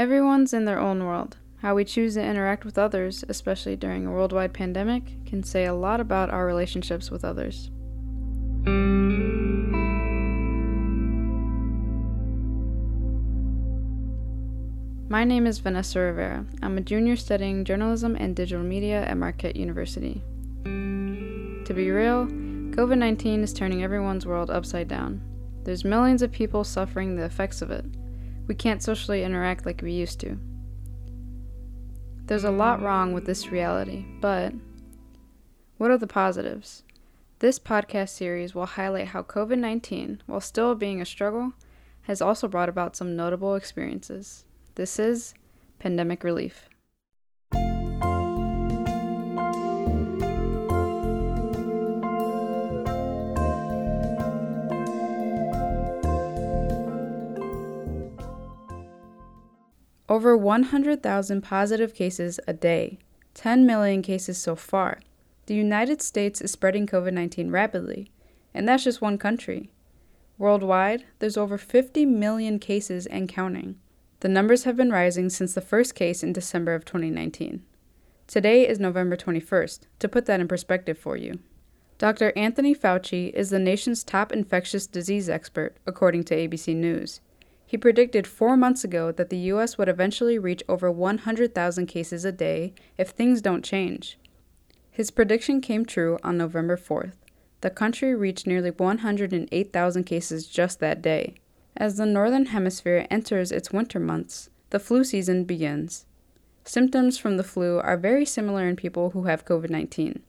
Everyone's in their own world. How we choose to interact with others, especially during a worldwide pandemic, can say a lot about our relationships with others. My name is Vanessa Rivera. I'm a junior studying journalism and digital media at Marquette University. To be real, COVID 19 is turning everyone's world upside down. There's millions of people suffering the effects of it. We can't socially interact like we used to. There's a lot wrong with this reality, but what are the positives? This podcast series will highlight how COVID 19, while still being a struggle, has also brought about some notable experiences. This is Pandemic Relief. Over 100,000 positive cases a day, 10 million cases so far. The United States is spreading COVID 19 rapidly, and that's just one country. Worldwide, there's over 50 million cases and counting. The numbers have been rising since the first case in December of 2019. Today is November 21st, to put that in perspective for you. Dr. Anthony Fauci is the nation's top infectious disease expert, according to ABC News. He predicted four months ago that the U.S. would eventually reach over 100,000 cases a day if things don't change. His prediction came true on November 4th. The country reached nearly 108,000 cases just that day. As the Northern Hemisphere enters its winter months, the flu season begins. Symptoms from the flu are very similar in people who have COVID 19.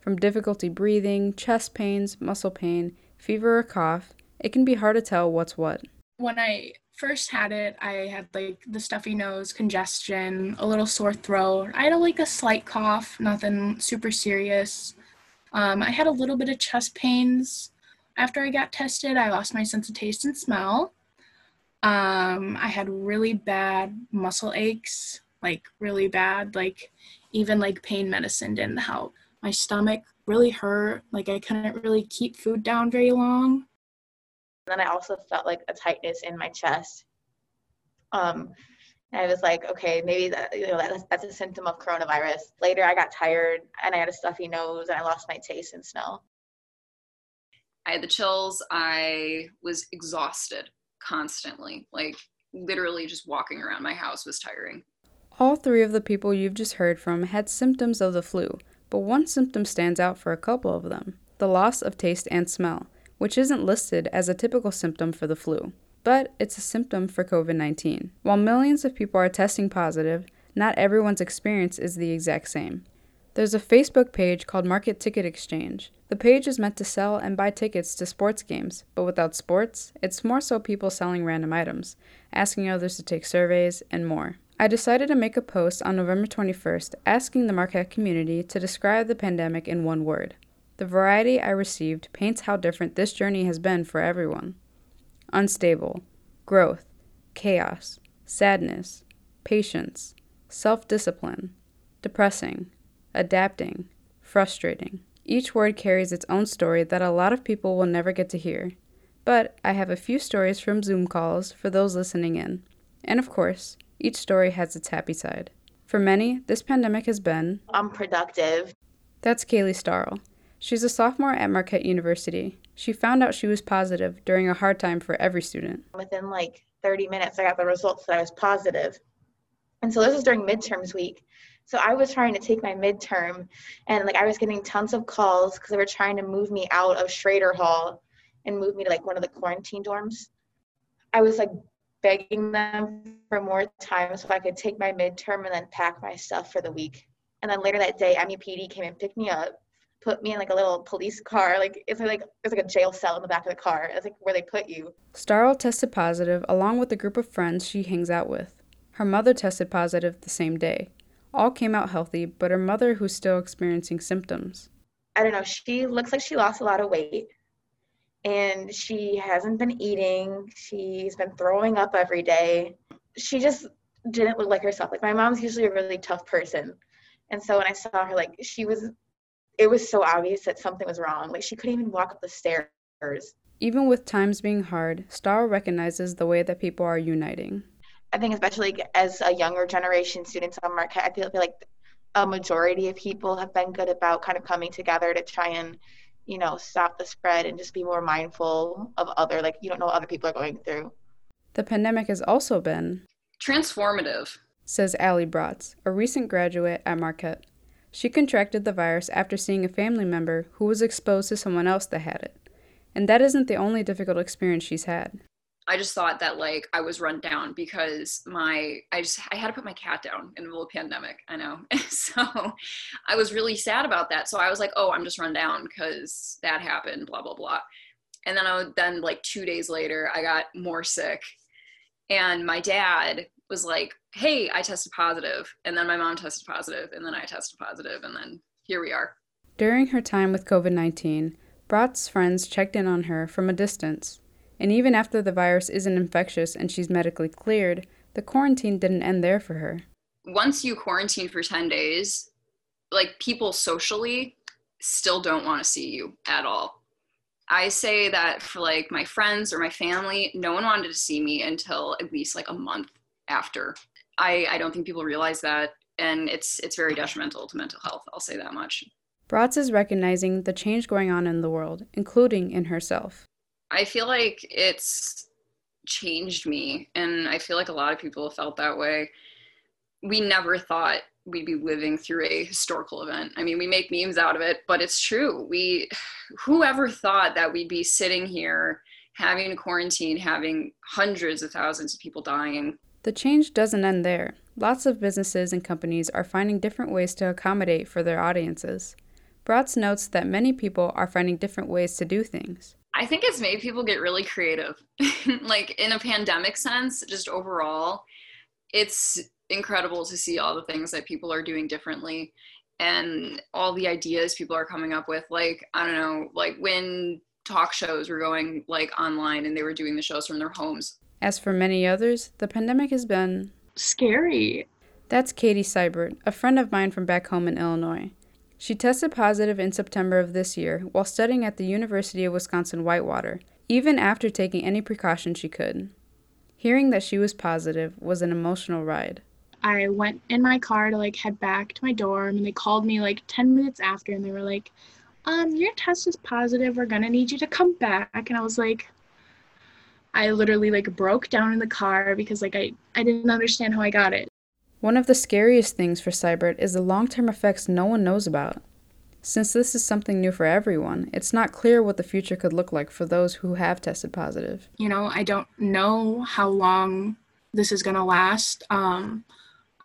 From difficulty breathing, chest pains, muscle pain, fever, or cough, it can be hard to tell what's what when I first had it, I had like the stuffy nose, congestion, a little sore throat. I had a, like a slight cough, nothing super serious. Um, I had a little bit of chest pains. After I got tested, I lost my sense of taste and smell. Um, I had really bad muscle aches, like really bad, like even like pain medicine didn't help. My stomach really hurt, like I couldn't really keep food down very long then I also felt like a tightness in my chest. Um, and I was like, okay, maybe that, you know, that's, that's a symptom of coronavirus. Later, I got tired and I had a stuffy nose and I lost my taste and smell. I had the chills. I was exhausted constantly. Like, literally, just walking around my house was tiring. All three of the people you've just heard from had symptoms of the flu, but one symptom stands out for a couple of them the loss of taste and smell which isn't listed as a typical symptom for the flu, but it's a symptom for COVID 19. While millions of people are testing positive, not everyone's experience is the exact same. There's a Facebook page called Marquette Ticket Exchange. The page is meant to sell and buy tickets to sports games, but without sports, it's more so people selling random items, asking others to take surveys, and more. I decided to make a post on November 21st asking the Marquette community to describe the pandemic in one word the variety I received paints how different this journey has been for everyone. Unstable, growth, chaos, sadness, patience, self discipline, depressing, adapting, frustrating. Each word carries its own story that a lot of people will never get to hear. But I have a few stories from Zoom calls for those listening in. And of course, each story has its happy side. For many, this pandemic has been unproductive. That's Kaylee Starl. She's a sophomore at Marquette University. She found out she was positive during a hard time for every student. Within like 30 minutes, I got the results that I was positive. And so this was during midterms week. So I was trying to take my midterm and like I was getting tons of calls because they were trying to move me out of Schroeder Hall and move me to like one of the quarantine dorms. I was like begging them for more time so I could take my midterm and then pack my stuff for the week. And then later that day, MUPD came and picked me up put me in like a little police car. Like it's like it's like a jail cell in the back of the car. It's like where they put you. Starl tested positive along with a group of friends she hangs out with. Her mother tested positive the same day. All came out healthy, but her mother, who's still experiencing symptoms. I don't know. She looks like she lost a lot of weight, and she hasn't been eating. She's been throwing up every day. She just didn't look like herself. Like my mom's usually a really tough person, and so when I saw her, like she was it was so obvious that something was wrong. Like she couldn't even walk up the stairs. Even with times being hard, Starl recognizes the way that people are uniting. I think especially as a younger generation students on Marquette, I feel, feel like a majority of people have been good about kind of coming together to try and you know stop the spread and just be more mindful of other like you don't know what other people are going through the pandemic has also been transformative says Allie Bratz, a recent graduate at Marquette. She contracted the virus after seeing a family member who was exposed to someone else that had it. And that isn't the only difficult experience she's had. I just thought that like I was run down because my I just I had to put my cat down in the middle of pandemic. I know, so I was really sad about that. So I was like, oh, I'm just run down because that happened. Blah blah blah. And then I would, then like two days later, I got more sick, and my dad was like, hey, I tested positive, and then my mom tested positive, and then I tested positive, and then here we are. During her time with COVID 19, Bratz's friends checked in on her from a distance and even after the virus isn't infectious and she's medically cleared, the quarantine didn't end there for her. Once you quarantine for 10 days, like people socially still don't want to see you at all. I say that for like my friends or my family, no one wanted to see me until at least like a month after. I, I don't think people realize that and it's it's very detrimental to mental health. I'll say that much. Bratz is recognizing the change going on in the world, including in herself. I feel like it's changed me, and I feel like a lot of people have felt that way. We never thought we'd be living through a historical event. I mean, we make memes out of it, but it's true. We, whoever thought that we'd be sitting here having quarantine, having hundreds of thousands of people dying. The change doesn't end there. Lots of businesses and companies are finding different ways to accommodate for their audiences. Bratz notes that many people are finding different ways to do things. I think it's made people get really creative. like in a pandemic sense, just overall, it's incredible to see all the things that people are doing differently and all the ideas people are coming up with. Like, I don't know, like when talk shows were going like online and they were doing the shows from their homes. As for many others, the pandemic has been scary. That's Katie Seibert, a friend of mine from back home in Illinois. She tested positive in September of this year while studying at the University of Wisconsin Whitewater, even after taking any precaution she could. Hearing that she was positive was an emotional ride. I went in my car to like head back to my dorm and they called me like 10 minutes after and they were like, um, your test is positive. We're gonna need you to come back. And I was like, I literally like broke down in the car because like I, I didn't understand how I got it. One of the scariest things for Seibert is the long term effects no one knows about. Since this is something new for everyone, it's not clear what the future could look like for those who have tested positive. You know, I don't know how long this is going to last. Um,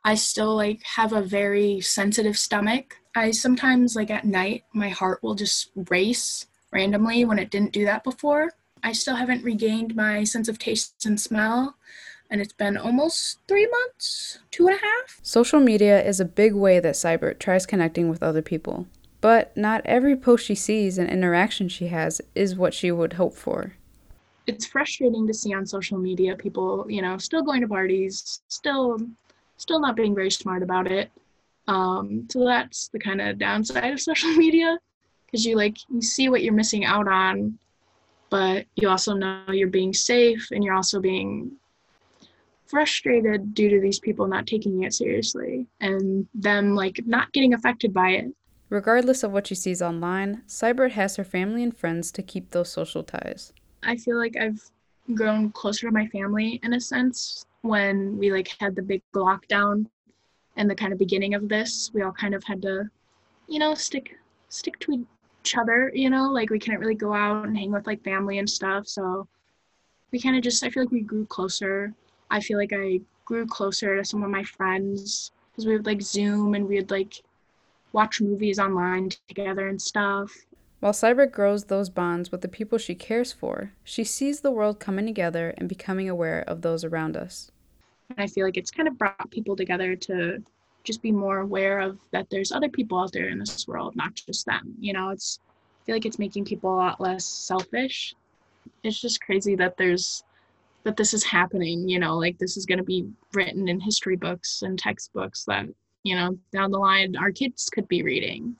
I still like have a very sensitive stomach. I sometimes like at night my heart will just race randomly when it didn't do that before. I still haven't regained my sense of taste and smell and it's been almost three months, two and a half. Social media is a big way that Seibert tries connecting with other people. But not every post she sees and interaction she has is what she would hope for. It's frustrating to see on social media people, you know, still going to parties, still still not being very smart about it. Um, so that's the kind of downside of social media because you like you see what you're missing out on, but you also know you're being safe and you're also being frustrated due to these people not taking it seriously and them like not getting affected by it. Regardless of what she sees online, Seibert has her family and friends to keep those social ties. I feel like I've grown closer to my family in a sense when we like had the big lockdown and the kind of beginning of this. We all kind of had to, you know, stick stick to each other, you know, like we couldn't really go out and hang with like family and stuff. So we kind of just I feel like we grew closer I feel like I grew closer to some of my friends because we would like Zoom and we would like watch movies online together and stuff. While Seibert grows those bonds with the people she cares for, she sees the world coming together and becoming aware of those around us. And I feel like it's kind of brought people together to just be more aware of that there's other people out there in this world, not just them. You know, it's I feel like it's making people a lot less selfish. It's just crazy that there's that this is happening you know like this is going to be written in history books and textbooks that you know down the line our kids could be reading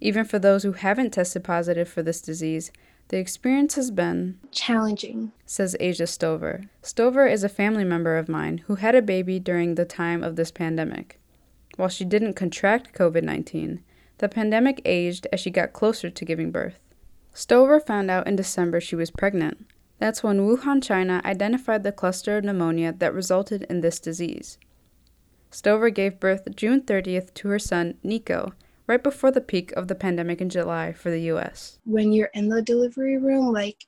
even for those who haven't tested positive for this disease The experience has been challenging, says Asia Stover. Stover is a family member of mine who had a baby during the time of this pandemic. While she didn't contract COVID 19, the pandemic aged as she got closer to giving birth. Stover found out in December she was pregnant. That's when Wuhan, China identified the cluster of pneumonia that resulted in this disease. Stover gave birth June 30th to her son, Nico, right before the peak of the pandemic in July for the US. When you're in the delivery room, like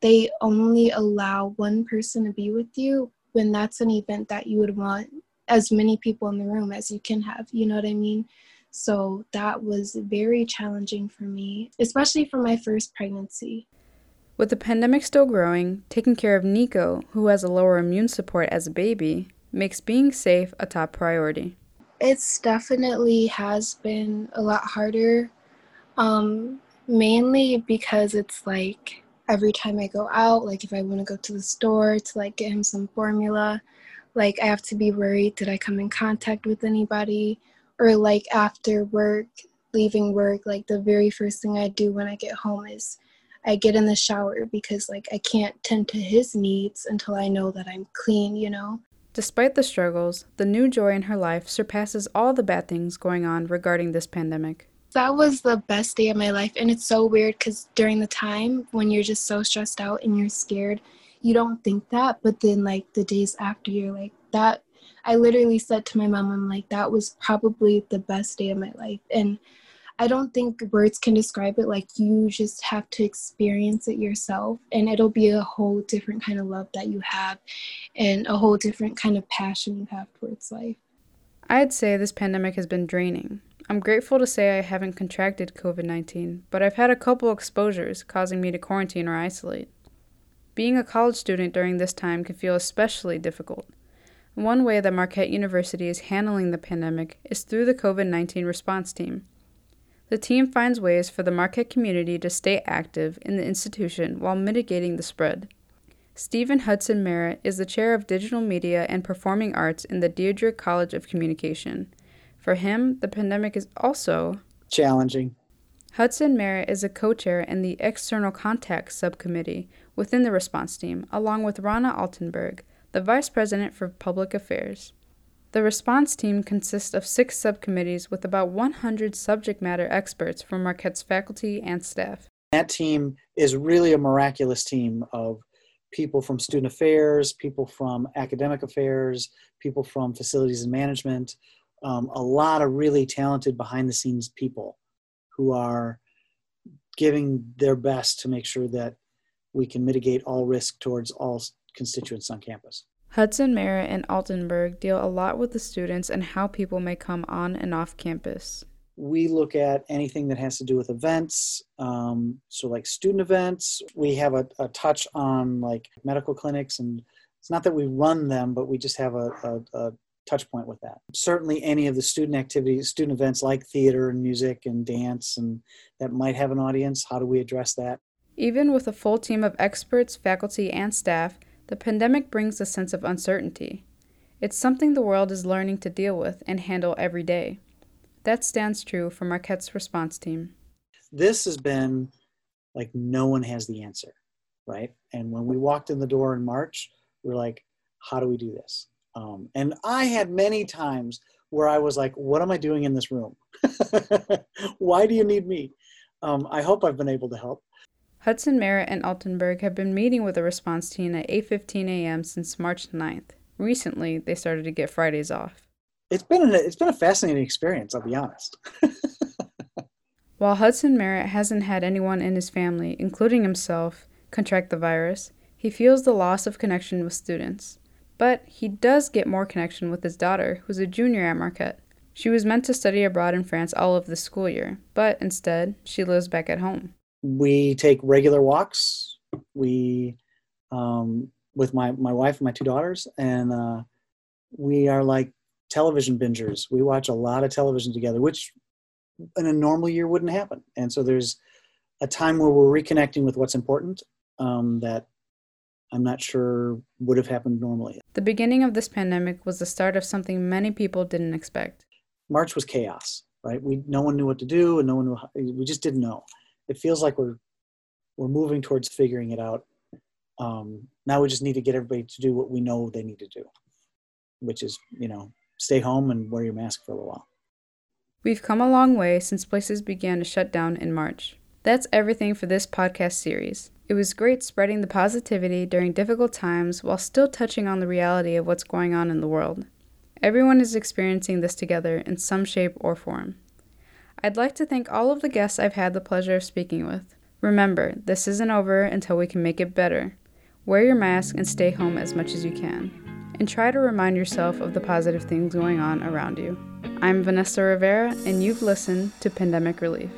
they only allow one person to be with you when that's an event that you would want as many people in the room as you can have. You know what I mean? So that was very challenging for me, especially for my first pregnancy. With the pandemic still growing, taking care of Nico, who has a lower immune support as a baby, makes being safe a top priority. It's definitely has been a lot harder, um, mainly because it's like every time I go out, like if I want to go to the store to like get him some formula, like I have to be worried did I come in contact with anybody? Or like after work, leaving work, like the very first thing I do when I get home is I get in the shower because like I can't tend to his needs until I know that I'm clean, you know? Despite the struggles, the new joy in her life surpasses all the bad things going on regarding this pandemic. That was the best day of my life. And it's so weird because during the time when you're just so stressed out and you're scared, you don't think that. But then, like, the days after, you're like, that. I literally said to my mom, I'm like, that was probably the best day of my life. And I don't think words can describe it. Like you just have to experience it yourself, and it'll be a whole different kind of love that you have, and a whole different kind of passion you have towards life. I'd say this pandemic has been draining. I'm grateful to say I haven't contracted COVID 19, but I've had a couple exposures causing me to quarantine or isolate. Being a college student during this time can feel especially difficult. One way that Marquette University is handling the pandemic is through the COVID 19 response team. The team finds ways for the Marquette community to stay active in the institution while mitigating the spread. Stephen Hudson Mairet is the chair of digital media and performing arts in the Diederich College of Communication. For him, the pandemic is also challenging. Hudson Mairet is a co chair in the External Contact Subcommittee within the response team, along with Rana Altenburg, the vice president for public affairs. The response team consists of six subcommittees with about 100 subject matter experts from Marquette's faculty and staff. That team is really a miraculous team of people from student affairs, people from academic affairs, people from facilities and management, um, a lot of really talented behind the scenes people who are giving their best to make sure that we can mitigate all risk towards all constituents on campus. Hudson, Mairet, and Altenburg deal a lot with the students and how people may come on and off campus. We look at anything that has to do with events, um, so like student events. We have a, a, touch on like medical clinics, and it's not that we run them, but we just have a, a, a touch point with that. Certainly, any of the student activities, student events like theater and music and dance, and that might have an audience. How do we address that? Even with a full team of experts, faculty, and staff, the pandemic brings a sense of uncertainty. It's something the world is learning to deal with and handle every day. That stands true for Marquette's response team. This has been like no one has the answer, right? And when we walked in the door in March, we are like, how do we do this? Um, and I had many times where I was like, what am I doing in this room? Why do you need me? Um, I hope I've been able to help. Hudson Mairet and Altenburg have been meeting with the response team at 8:15 a.m. since March 9th. Recently, they started to get Fridays off. It's been an, it's been a fascinating experience, I'll be honest. While Hudson Mairet hasn't had anyone in his family, including himself, contract the virus, he feels the loss of connection with students. But he does get more connection with his daughter, who's a junior at Marquette. She was meant to study abroad in France all of the school year, but instead, she lives back at home we take regular walks. We, um, with my, my wife and my two daughters, and uh, we are like television bingers. We watch a lot of television together, which in a normal year wouldn't happen. And so there's a time where we're reconnecting with what's important um, that I'm not sure would have happened normally. The beginning of this pandemic was the start of something many people didn't expect. March was chaos, right? We no one knew what to do, and no one knew. How, we just didn't know it feels like we're we're moving towards figuring it out. Um, now we just need to get everybody to do what we know they need to do, which is, you know, stay home and wear your mask for a little while. We've come a long way since places began to shut down in March. That's everything for this podcast series. It was great spreading the positivity during difficult times while still touching on the reality of what's going on in the world. Everyone is experiencing this together in some shape or form. I'd like to thank all of the guests I've had the pleasure of speaking with. Remember, this isn't over until we can make it better. Wear your mask and stay home as much as you can. And try to remind yourself of the positive things going on around you. I'm Vanessa Rivera, and you've listened to Pandemic Relief.